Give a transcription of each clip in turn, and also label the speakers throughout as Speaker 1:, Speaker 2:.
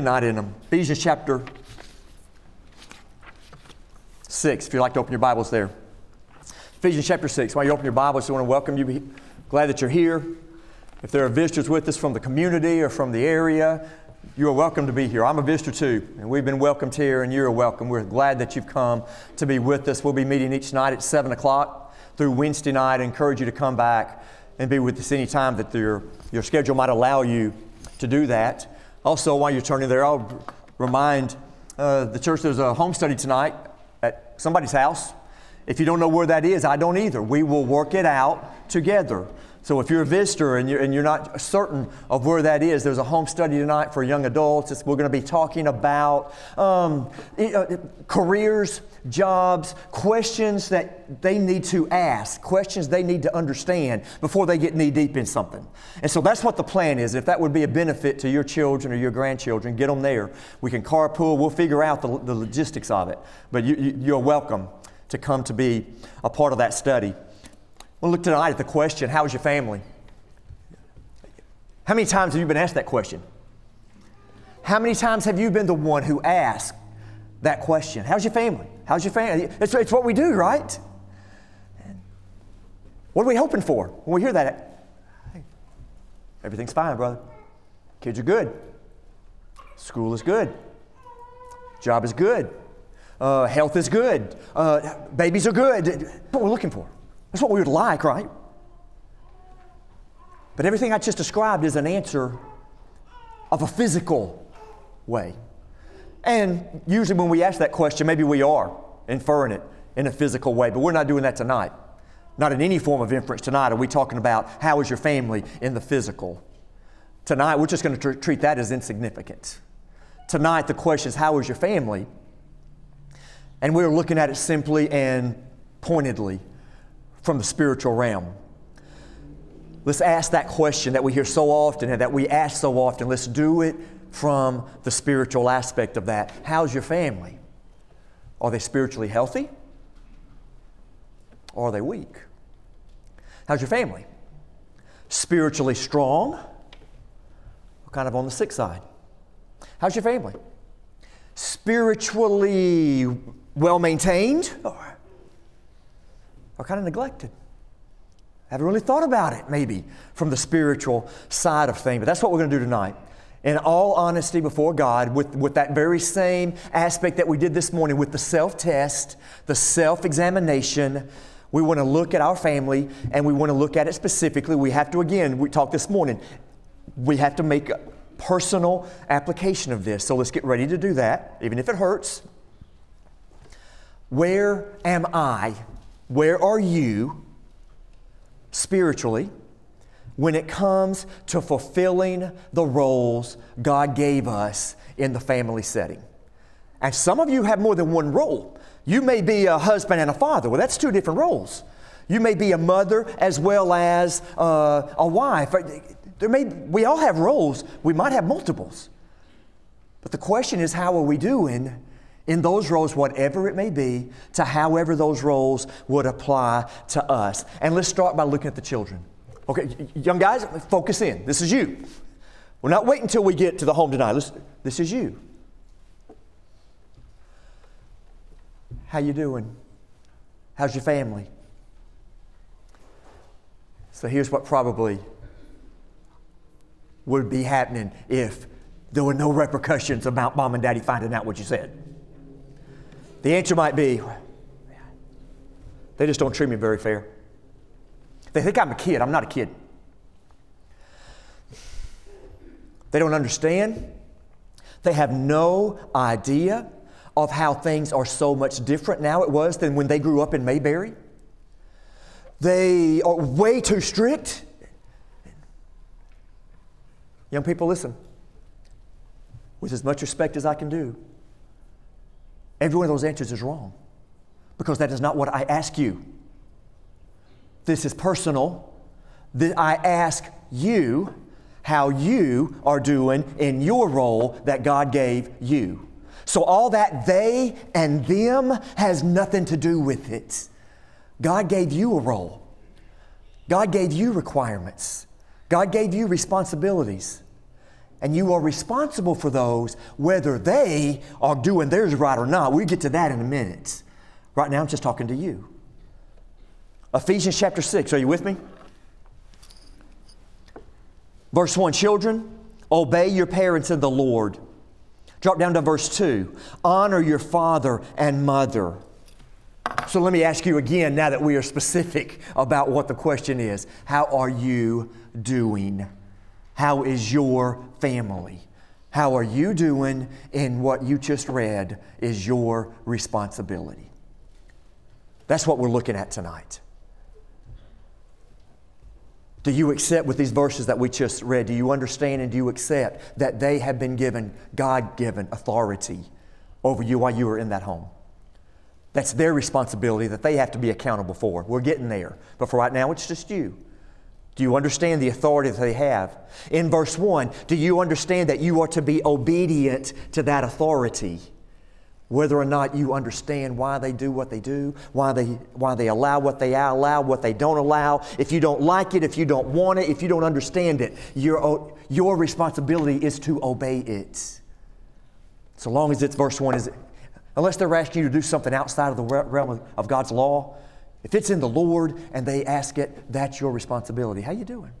Speaker 1: Not in them. Ephesians chapter 6, if you'd like to open your Bibles there. Ephesians chapter 6. While you open your Bibles, I want to welcome you. Glad that you're here. If there are visitors with us from the community or from the area, you are welcome to be here. I'm a visitor too, and we've been welcomed here, and you're welcome. We're glad that you've come to be with us. We'll be meeting each night at 7 o'clock through Wednesday night. I encourage you to come back and be with us anytime that your, your schedule might allow you to do that. Also, while you're turning there, I'll remind uh, the church there's a home study tonight at somebody's house. If you don't know where that is, I don't either. We will work it out together. So if you're a visitor and you're, and you're not certain of where that is, there's a home study tonight for young adults. It's, we're going to be talking about um, uh, careers, jobs, questions that they need to ask, questions they need to understand before they get knee deep in something. And so that's what the plan is. If that would be a benefit to your children or your grandchildren, get them there. We can carpool, we'll figure out the, the logistics of it. But you, you, you're welcome to come to be a part of that study. Look tonight at the question How's your family? How many times have you been asked that question? How many times have you been the one who asked that question? How's your family? How's your family? It's, it's what we do, right? What are we hoping for when we hear that? Everything's fine, brother. Kids are good. School is good. Job is good. Uh, health is good. Uh, babies are good. What we're looking for. That's what we would like, right? But everything I just described is an answer of a physical way. And usually, when we ask that question, maybe we are inferring it in a physical way, but we're not doing that tonight. Not in any form of inference tonight are we talking about how is your family in the physical. Tonight, we're just going to tr- treat that as insignificant. Tonight, the question is, how is your family? And we're looking at it simply and pointedly from the spiritual realm. Let's ask that question that we hear so often and that we ask so often. Let's do it from the spiritual aspect of that. How's your family? Are they spiritually healthy? Or are they weak? How's your family? Spiritually strong? Or kind of on the sick side? How's your family? Spiritually well maintained? Or are kind of neglected. Haven't really thought about it, maybe, from the spiritual side of things. But that's what we're going to do tonight. In all honesty before God, with, with that very same aspect that we did this morning, with the self test, the self examination, we want to look at our family and we want to look at it specifically. We have to, again, we talked this morning, we have to make a personal application of this. So let's get ready to do that, even if it hurts. Where am I where are you spiritually when it comes to fulfilling the roles God gave us in the family setting? And some of you have more than one role. You may be a husband and a father. Well, that's two different roles. You may be a mother as well as uh, a wife. There may, we all have roles. We might have multiples. But the question is, how are we doing in those roles, whatever it may be, to however those roles would apply to us. And let's start by looking at the children. Okay, young guys, focus in. This is you. We're not waiting until we get to the home tonight. Let's, this is you. How you doing? How's your family? So here's what probably would be happening if there were no repercussions about mom and daddy finding out what you said. The answer might be they just don't treat me very fair. They think I'm a kid. I'm not a kid. They don't understand. They have no idea of how things are so much different now it was than when they grew up in Mayberry. They are way too strict. Young people, listen. With as much respect as I can do, Every one of those answers is wrong because that is not what I ask you. This is personal. I ask you how you are doing in your role that God gave you. So all that they and them has nothing to do with it. God gave you a role. God gave you requirements. God gave you responsibilities. And you are responsible for those, whether they are doing theirs right or not. We'll get to that in a minute. Right now, I'm just talking to you. Ephesians chapter 6, are you with me? Verse 1 Children, obey your parents in the Lord. Drop down to verse 2 Honor your father and mother. So let me ask you again, now that we are specific about what the question is How are you doing? How is your family? How are you doing in what you just read is your responsibility. That's what we're looking at tonight. Do you accept with these verses that we just read? Do you understand and do you accept that they have been given God given authority over you while you were in that home? That's their responsibility that they have to be accountable for. We're getting there. But for right now, it's just you. Do you understand the authority that they have? In verse 1, do you understand that you are to be obedient to that authority? whether or not you understand why they do what they do, why they, why they allow what they allow, what they don't allow. If you don't like it, if you don't want it, if you don't understand it, your, your responsibility is to obey it. So long as it's verse 1 is unless they're asking you to do something outside of the realm of God's law, if it's in the Lord and they ask it, that's your responsibility. How you doing?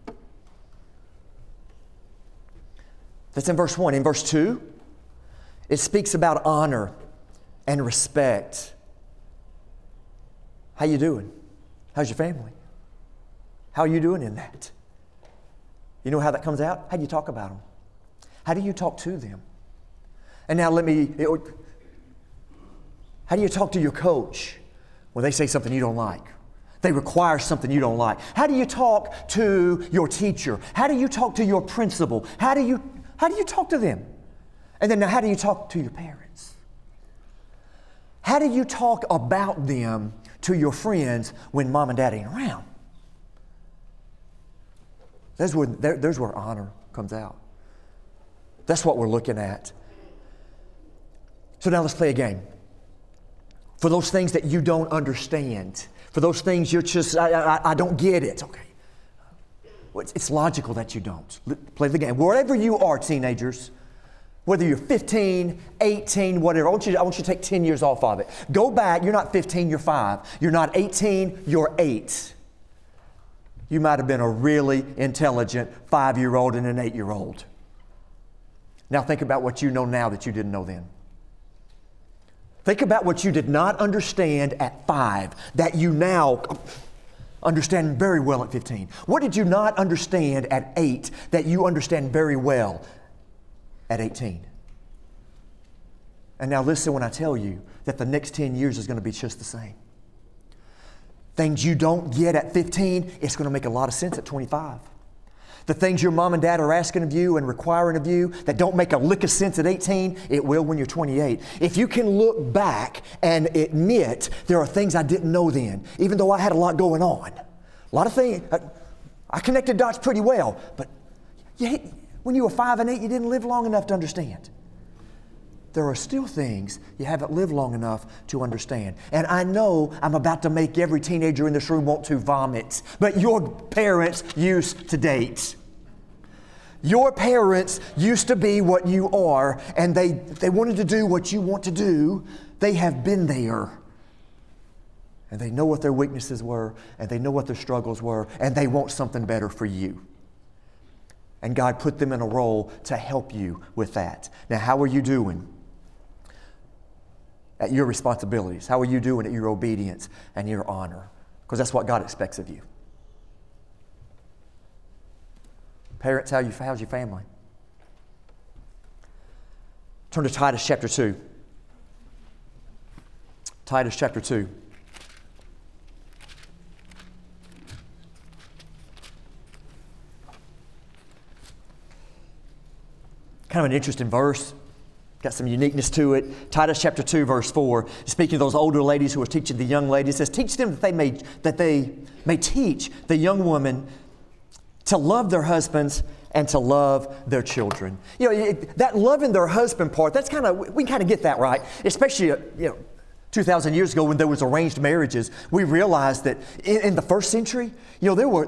Speaker 1: That's in verse 1. In verse 2, it speaks about honor and respect. How you doing? How's your family? How are you doing in that? You know how that comes out? How do you talk about them? How do you talk to them? And now let me, how do you talk to your coach when they say something you don't like? They require something you don't like. How do you talk to your teacher? How do you talk to your principal? How do you, how do you talk to them? And then now, how do you talk to your parents? How do you talk about them to your friends when mom and dad ain't around? There's where, there, there's where honor comes out. That's what we're looking at. So now let's play a game. For those things that you don't understand, for those things you're just, I, I, I don't get it. Okay. It's logical that you don't. Play the game. Wherever you are, teenagers, whether you're 15, 18, whatever, I want, you to, I want you to take 10 years off of it. Go back, you're not 15, you're 5. You're not 18, you're 8. You might have been a really intelligent five year old and an eight year old. Now think about what you know now that you didn't know then. Think about what you did not understand at five that you now understand very well at 15. What did you not understand at eight that you understand very well at 18. And now listen when I tell you that the next 10 years is going to be just the same. Things you don't get at 15, it's going to make a lot of sense at 25. The things your mom and dad are asking of you and requiring of you that don't make a lick of sense at 18, it will when you're 28. If you can look back and admit there are things I didn't know then, even though I had a lot going on, a lot of things, uh, I connected dots pretty well, but you, when you were five and eight, you didn't live long enough to understand. There are still things you haven't lived long enough to understand. And I know I'm about to make every teenager in this room want to vomit, but your parents used to date. Your parents used to be what you are, and they, they wanted to do what you want to do. They have been there. And they know what their weaknesses were, and they know what their struggles were, and they want something better for you. And God put them in a role to help you with that. Now, how are you doing at your responsibilities? How are you doing at your obedience and your honor? Because that's what God expects of you. Parents, how you, how's your family? Turn to Titus chapter 2. Titus chapter 2. kind of an interesting verse. Got some uniqueness to it. Titus chapter 2, verse 4, speaking of those older ladies who are teaching the young ladies, says, Teach them that they may, that they may teach the young women to love their husbands and to love their children. You know, it, that loving their husband part, that's kind of, we kind of get that right, especially, uh, you know, 2,000 years ago when there was arranged marriages, we realized that in, in the first century, you know, there were,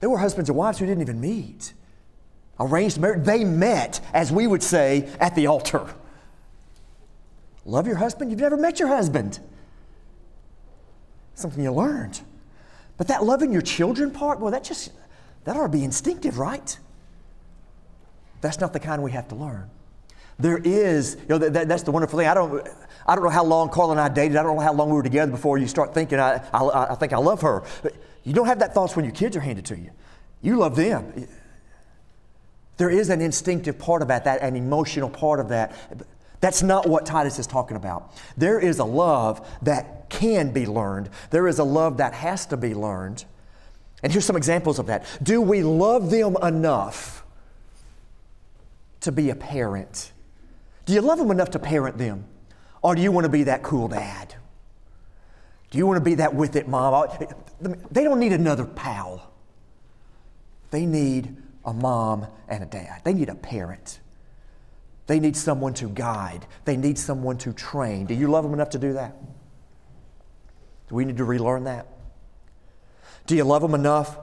Speaker 1: there were husbands and wives who didn't even meet. Arranged marriage, they met, as we would say, at the altar. Love your husband? You've never met your husband. Something you learned. But that loving your children part, well, that just, that ought to be instinctive, right? That's not the kind we have to learn. There is, you know, that, that's the wonderful thing. I don't, I don't know how long Carl and I dated. I don't know how long we were together before you start thinking, I, I, I think I love her. But you don't have that thoughts when your kids are handed to you. You love them. There is an instinctive part about that, an emotional part of that. That's not what Titus is talking about. There is a love that can be learned, there is a love that has to be learned. And here's some examples of that. Do we love them enough to be a parent? Do you love them enough to parent them? Or do you want to be that cool dad? Do you want to be that with it mom? They don't need another pal. They need a mom and a dad. They need a parent. They need someone to guide. They need someone to train. Do you love them enough to do that? Do we need to relearn that? Do you love them enough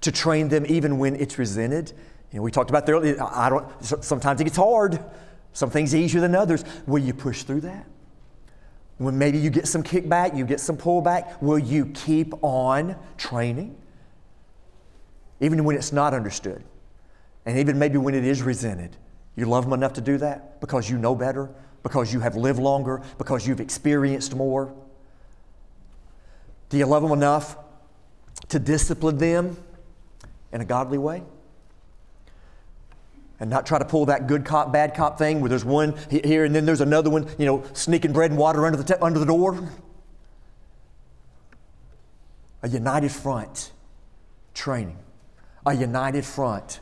Speaker 1: to train them even when it's resented? You know, we talked about there. I don't. Sometimes it gets hard. Some things easier than others. Will you push through that? When maybe you get some kickback, you get some pullback, will you keep on training? Even when it's not understood. And even maybe when it is resented. You love them enough to do that because you know better, because you have lived longer, because you've experienced more. Do you love them enough to discipline them in a godly way? and not try to pull that good cop, bad cop thing where there's one here and then there's another one, you know, sneaking bread and water under the, te- under the door. A united front training, a united front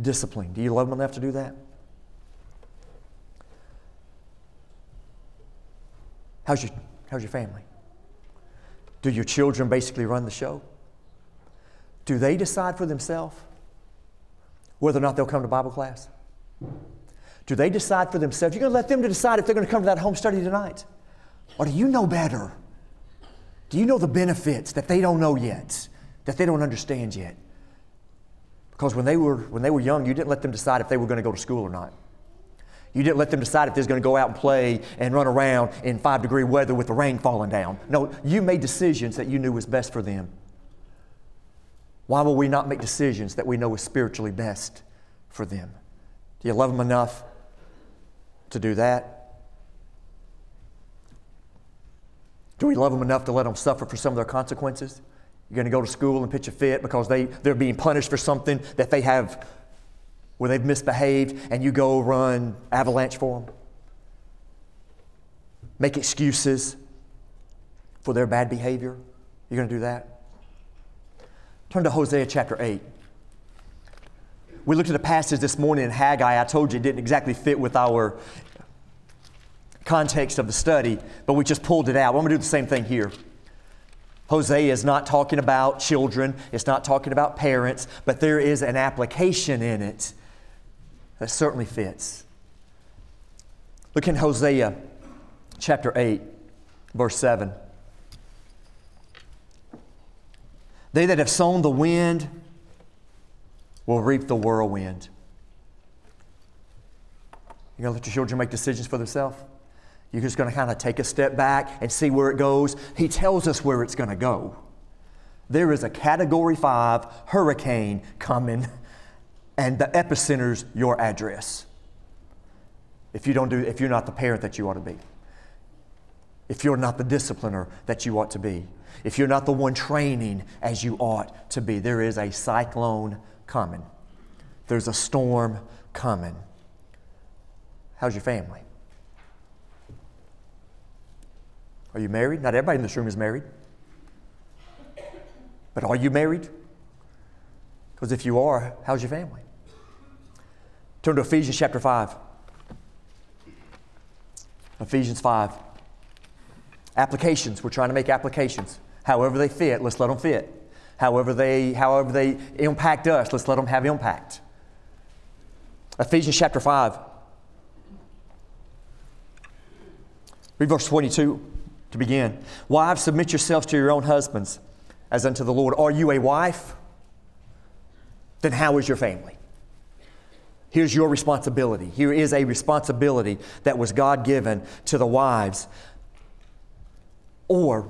Speaker 1: discipline. Do you love them enough to do that? How's your, how's your family? Do your children basically run the show? Do they decide for themselves? whether or not they'll come to Bible class? Do they decide for themselves? You're going to let them to decide if they're going to come to that home study tonight? Or do you know better? Do you know the benefits that they don't know yet, that they don't understand yet? Because when they were, when they were young, you didn't let them decide if they were going to go to school or not. You didn't let them decide if they're going to go out and play and run around in five degree weather with the rain falling down. No, you made decisions that you knew was best for them. Why will we not make decisions that we know is spiritually best for them? Do you love them enough to do that? Do we love them enough to let them suffer for some of their consequences? You're going to go to school and pitch a fit because they, they're being punished for something that they have where they've misbehaved, and you go run avalanche for them? Make excuses for their bad behavior? You're going to do that? Turn to Hosea chapter 8. We looked at a passage this morning in Haggai. I told you it didn't exactly fit with our context of the study, but we just pulled it out. I'm going to do the same thing here. Hosea is not talking about children, it's not talking about parents, but there is an application in it that certainly fits. Look in Hosea chapter 8, verse 7. They that have sown the wind will reap the whirlwind. You're going to let your children make decisions for themselves? You're just going to kind of take a step back and see where it goes? He tells us where it's going to go. There is a category five hurricane coming, and the epicenter's your address. If you don't do, if you're not the parent that you ought to be, if you're not the discipliner that you ought to be, if you're not the one training as you ought to be, there is a cyclone coming. There's a storm coming. How's your family? Are you married? Not everybody in this room is married. But are you married? Because if you are, how's your family? Turn to Ephesians chapter 5. Ephesians 5. Applications. We're trying to make applications. However they fit, let's let them fit. However they, however they impact us, let's let them have impact. Ephesians chapter 5. Read verse 22 to begin. Wives, submit yourselves to your own husbands as unto the Lord. Are you a wife? Then how is your family? Here's your responsibility. Here is a responsibility that was God given to the wives. Or,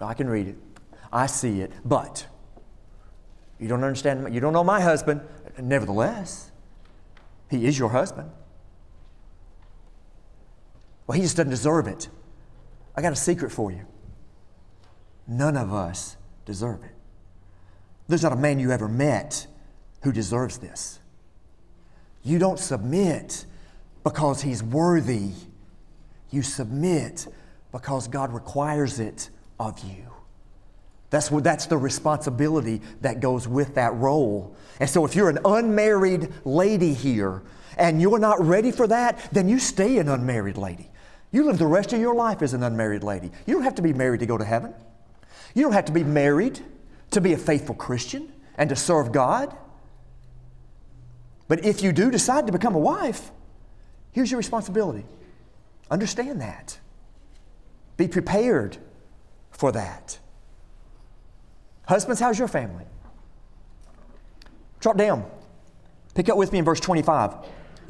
Speaker 1: I can read it, I see it, but you don't understand, you don't know my husband. Nevertheless, he is your husband. Well, he just doesn't deserve it. I got a secret for you. None of us deserve it. There's not a man you ever met who deserves this. You don't submit because he's worthy. You submit because God requires it of you. That's, what, that's the responsibility that goes with that role. And so, if you're an unmarried lady here and you're not ready for that, then you stay an unmarried lady. You live the rest of your life as an unmarried lady. You don't have to be married to go to heaven. You don't have to be married to be a faithful Christian and to serve God. But if you do decide to become a wife, here's your responsibility. Understand that. Be prepared for that. Husbands, how's your family? Drop down. Pick up with me in verse 25.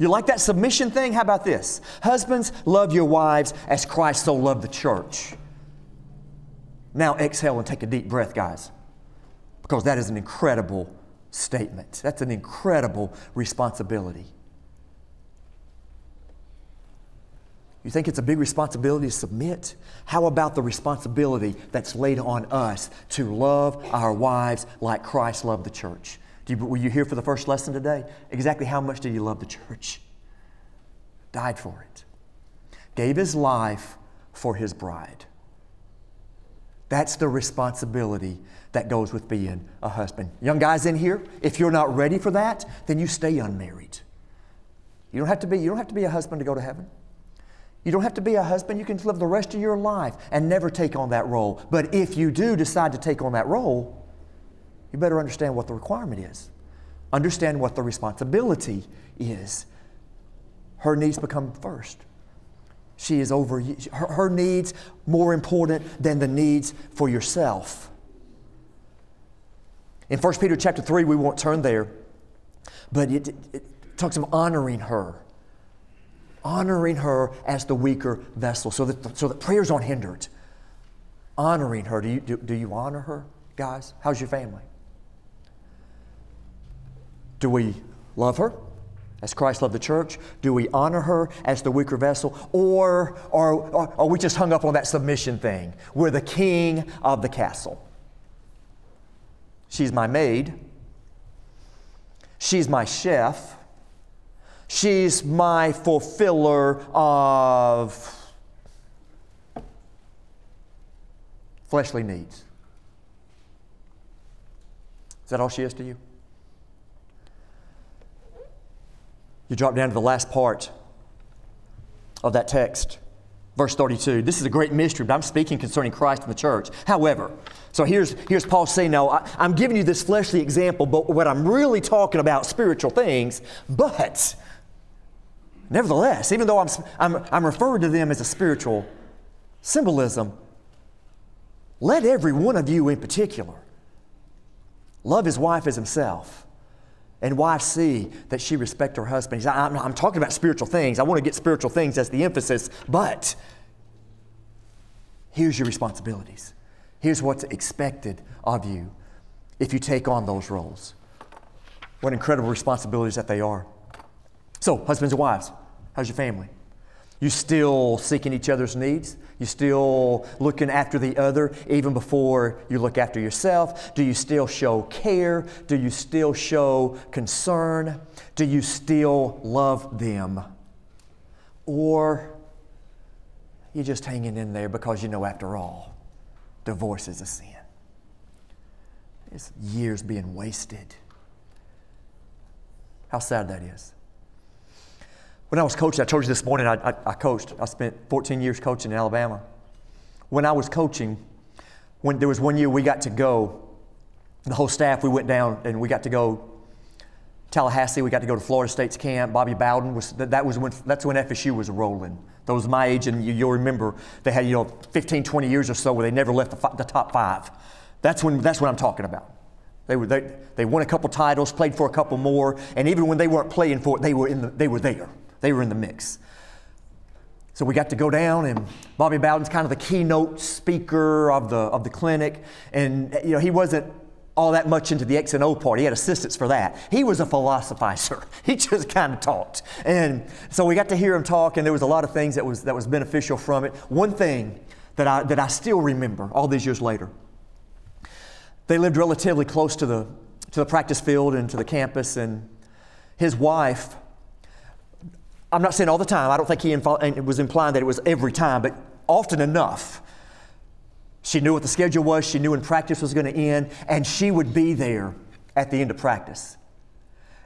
Speaker 1: You like that submission thing? How about this? Husbands, love your wives as Christ so loved the church. Now exhale and take a deep breath, guys, because that is an incredible statement. That's an incredible responsibility. You think it's a big responsibility to submit? How about the responsibility that's laid on us to love our wives like Christ loved the church? You, were you here for the first lesson today? Exactly how much did you love the church? Died for it. Gave his life for his bride. That's the responsibility that goes with being a husband. Young guys in here, if you're not ready for that, then you stay unmarried. You don't have to be, you don't have to be a husband to go to heaven. You don't have to be a husband. You can live the rest of your life and never take on that role. But if you do decide to take on that role, you better understand what the requirement is. Understand what the responsibility is. Her needs become first. She is over her, her needs more important than the needs for yourself. In 1 Peter chapter 3, we won't turn there, but it, it talks of honoring her. Honoring her as the weaker vessel so that, so that prayers aren't hindered. Honoring her. Do you, do, do you honor her, guys? How's your family? Do we love her? as Christ loved the church? Do we honor her as the weaker vessel? Or, are we just hung up on that submission thing? We're the king of the castle. She's my maid. She's my chef. She's my fulfiller of fleshly needs. Is that all she is to you? You drop down to the last part of that text, verse 32. This is a great mystery, but I'm speaking concerning Christ and the church. However, so here's, here's Paul saying, No, I, I'm giving you this fleshly example, but what I'm really talking about spiritual things, but nevertheless, even though I'm, I'm, I'm referring to them as a spiritual symbolism, let every one of you in particular love his wife as himself. And wives see that she respect her husband. I'm, I'm talking about spiritual things. I want to get spiritual things as the emphasis, but here's your responsibilities. Here's what's expected of you if you take on those roles. What incredible responsibilities that they are. So, husbands and wives, how's your family? You still seeking each other's needs? You still looking after the other even before you look after yourself? Do you still show care? Do you still show concern? Do you still love them? Or you're just hanging in there because you know, after all, divorce is a sin. It's years being wasted. How sad that is. When I was coaching, I told you this morning, I, I, I, coached. I spent 14 years coaching in Alabama. When I was coaching, when there was one year we got to go, the whole staff, we went down and we got to go Tallahassee, we got to go to Florida State's camp. Bobby Bowden was that was when that's when FSU was rolling. Those my age, and you, will remember they had you know 15, 20 years or so where they never left the, the top five. That's when that's what I'm talking about. They, were, they, they won a couple titles, played for a couple more, and even when they weren't playing for it, they were, in the, they were there. They were in the mix. So we got to go down, and Bobby Bowden's kind of the keynote speaker of the, of the clinic. And, you know, he wasn't all that much into the X and O part. He had assistants for that. He was a philosophizer. He just kind of talked. And so we got to hear him talk, and there was a lot of things that was, that was beneficial from it. One thing that I, that I still remember all these years later, they lived relatively close to the, to the practice field and to the campus, and his wife, I'm not saying all the time, I don't think he was implying that it was every time, but often enough, she knew what the schedule was, she knew when practice was going to end, and she would be there at the end of practice.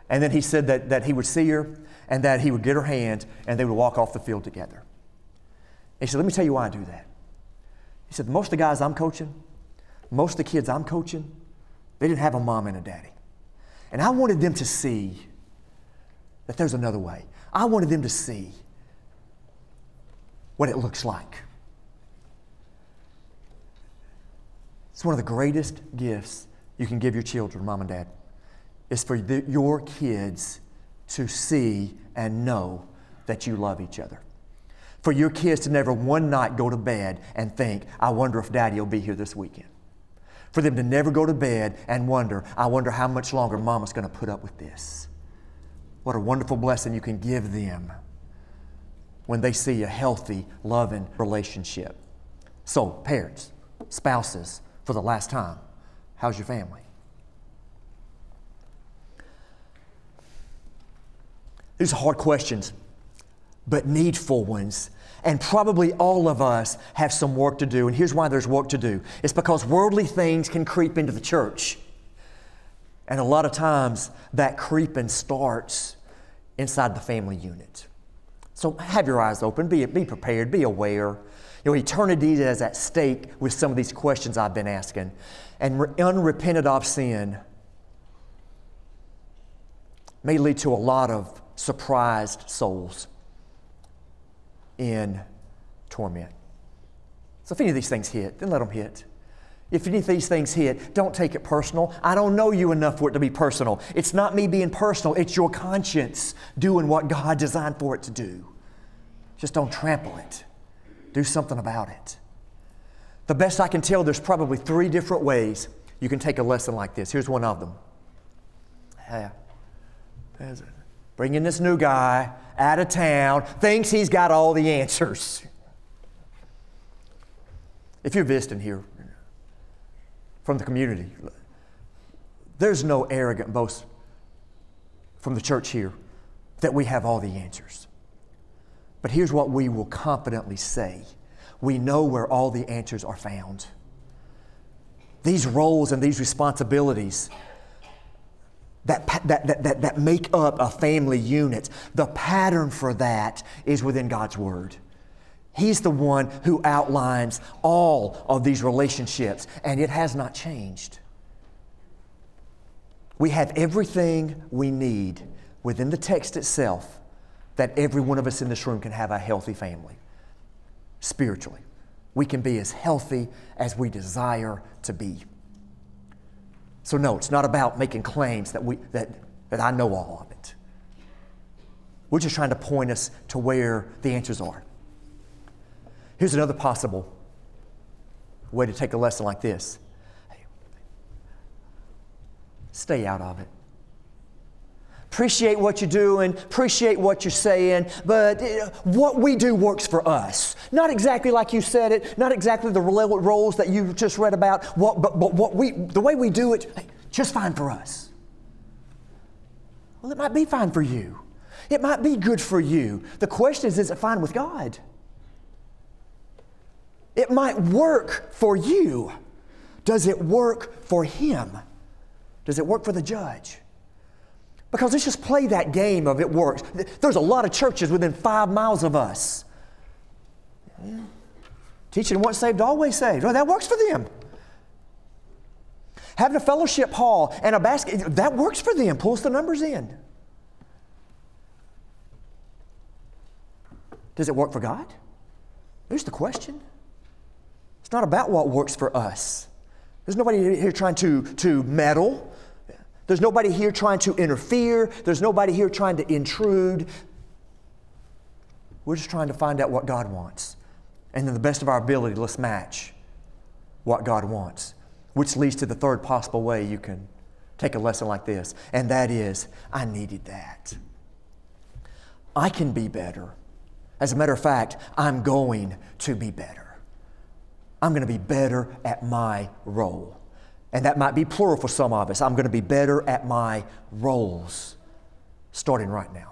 Speaker 1: And then he said that, that he would see her and that he would get her hand and they would walk off the field together. he said, Let me tell you why I do that. He said, Most of the guys I'm coaching, most of the kids I'm coaching, they didn't have a mom and a daddy. And I wanted them to see that there's another way. I wanted them to see what it looks like. It's one of the greatest gifts you can give your children, mom and dad, is for the, your kids to see and know that you love each other. For your kids to never one night go to bed and think, I wonder if daddy will be here this weekend. For them to never go to bed and wonder, I wonder how much longer mama's going to put up with this. What a wonderful blessing you can give them when they see a healthy, loving relationship. So, parents, spouses, for the last time. How's your family? These are hard questions, but needful ones. And probably all of us have some work to do. And here's why there's work to do it's because worldly things can creep into the church. And a lot of times that creeping starts inside the family unit. So have your eyes open, be, be prepared, be aware. You know, eternity is at stake with some of these questions I've been asking. And re- unrepented of sin may lead to a lot of surprised souls in torment. So if any of these things hit, then let them hit. If any of these things hit, don't take it personal. I don't know you enough for it to be personal. It's not me being personal, it's your conscience doing what God designed for it to do. Just don't trample it. Do something about it. The best I can tell, there's probably three different ways you can take a lesson like this. Here's one of them. Yeah. There's Bring in this new guy out of town, thinks he's got all the answers. If you're visiting here from the community, there's no arrogant boast from the church here that we have all the answers. But here's what we will confidently say we know where all the answers are found. These roles and these responsibilities that, that, that, that, that make up a family unit, the pattern for that is within God's Word. He's the one who outlines all of these relationships, and it has not changed. We have everything we need within the text itself that every one of us in this room can have a healthy family spiritually. We can be as healthy as we desire to be. So, no, it's not about making claims that, we, that, that I know all of it. We're just trying to point us to where the answers are. Here's another possible way to take a lesson like this stay out of it. Appreciate what you're doing, appreciate what you're saying, but what we do works for us. Not exactly like you said it, not exactly the roles that you just read about, what, but, but what we, the way we do it, just fine for us. Well, it might be fine for you. It might be good for you. The question is, is it fine with God? It might work for you. Does it work for Him? Does it work for the judge? Because let's just play that game of it works. There's a lot of churches within five miles of us. Teaching once saved, always saved. Well, that works for them. Having a fellowship hall and a basket, that works for them, pulls the numbers in. Does it work for God? There's the question. It's not about what works for us. There's nobody here trying to, to meddle There's nobody here trying to interfere. There's nobody here trying to intrude. We're just trying to find out what God wants. And then the best of our ability, let's match what God wants, which leads to the third possible way you can take a lesson like this, and that is I needed that. I can be better. As a matter of fact, I'm going to be better. I'm going to be better at my role. And that might be plural for some of us. I'm going to be better at my roles starting right now.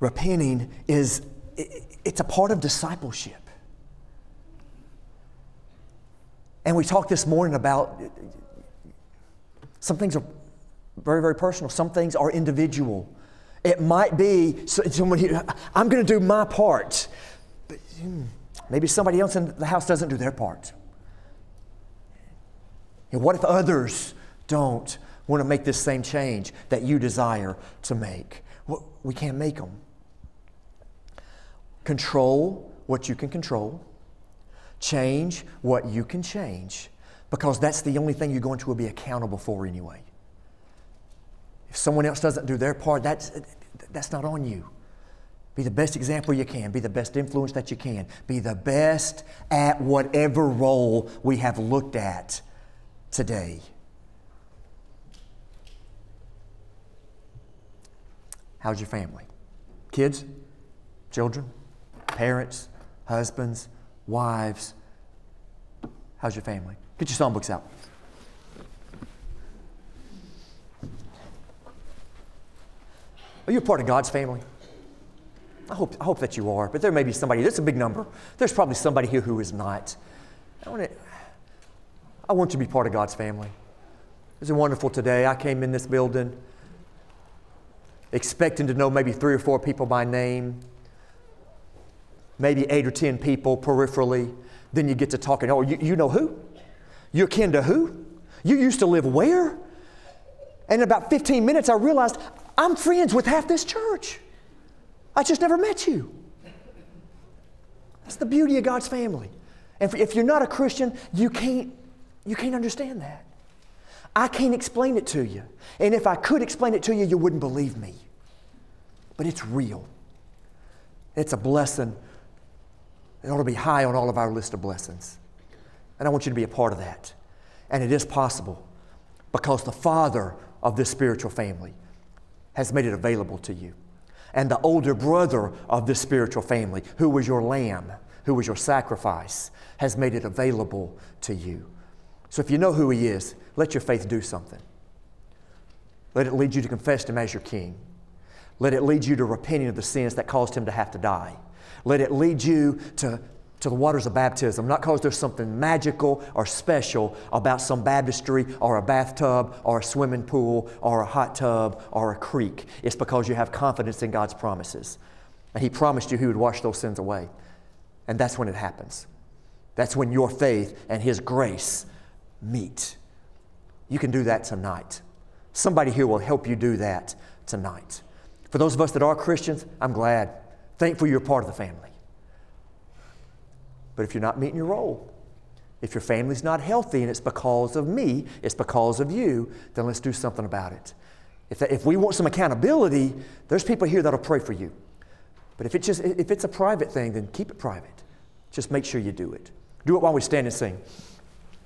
Speaker 1: Repenting is it's a part of discipleship. And we talked this morning about uh, some things are very, very personal. Some things are individual. It might be someone here, I'm going to do my part. Maybe somebody else in the house doesn't do their part. And what if others don't want to make this same change that you desire to make? We can't make them. Control what you can control. Change what you can change because that's the only thing you're going to be accountable for anyway. If someone else doesn't do their part, that's, that's not on you. Be the best example you can. Be the best influence that you can. Be the best at whatever role we have looked at today. How's your family? Kids? Children? Parents? Husbands? Wives? How's your family? Get your songbooks out. Are you a part of God's family? I hope, I hope that you are, but there may be somebody, that's a big number. There's probably somebody here who is not. I want, to, I want to be part of God's family. It's wonderful today. I came in this building expecting to know maybe three or four people by name, maybe eight or ten people peripherally. Then you get to talking, oh, you, you know who? You're kin to who? You used to live where? And in about 15 minutes, I realized I'm friends with half this church. I just never met you. That's the beauty of God's family. And if you're not a Christian, you can't, you can't understand that. I can't explain it to you. And if I could explain it to you, you wouldn't believe me. But it's real. It's a blessing. It ought to be high on all of our list of blessings. And I want you to be a part of that. And it is possible because the father of this spiritual family has made it available to you. And the older brother of this spiritual family, who was your lamb, who was your sacrifice, has made it available to you. So if you know who he is, let your faith do something. Let it lead you to confess him as your king. Let it lead you to repenting of the sins that caused him to have to die. Let it lead you to to the waters of baptism, not because there's something magical or special about some baptistry or a bathtub or a swimming pool or a hot tub or a creek. It's because you have confidence in God's promises. And He promised you He would wash those sins away. And that's when it happens. That's when your faith and His grace meet. You can do that tonight. Somebody here will help you do that tonight. For those of us that are Christians, I'm glad. Thankful you're part of the family. But if you're not meeting your role, if your family's not healthy and it's because of me, it's because of you, then let's do something about it. If, that, if we want some accountability, there's people here that'll pray for you. But if, it just, if it's a private thing, then keep it private. Just make sure you do it. Do it while we stand and sing.